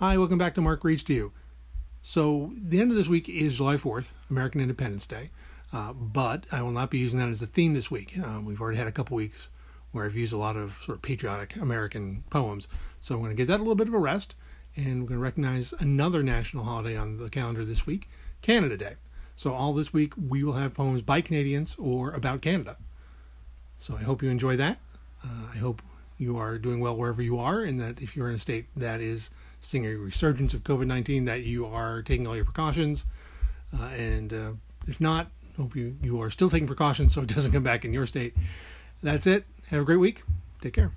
Hi, welcome back to Mark Reads to You. So, the end of this week is July 4th, American Independence Day, uh, but I will not be using that as a theme this week. Um, we've already had a couple weeks where I've used a lot of sort of patriotic American poems, so I'm going to give that a little bit of a rest, and we're going to recognize another national holiday on the calendar this week, Canada Day. So, all this week we will have poems by Canadians or about Canada. So, I hope you enjoy that. Uh, I hope you are doing well wherever you are, and that if you're in a state that is seeing a resurgence of COVID 19, that you are taking all your precautions. Uh, and uh, if not, hope you, you are still taking precautions so it doesn't come back in your state. That's it. Have a great week. Take care.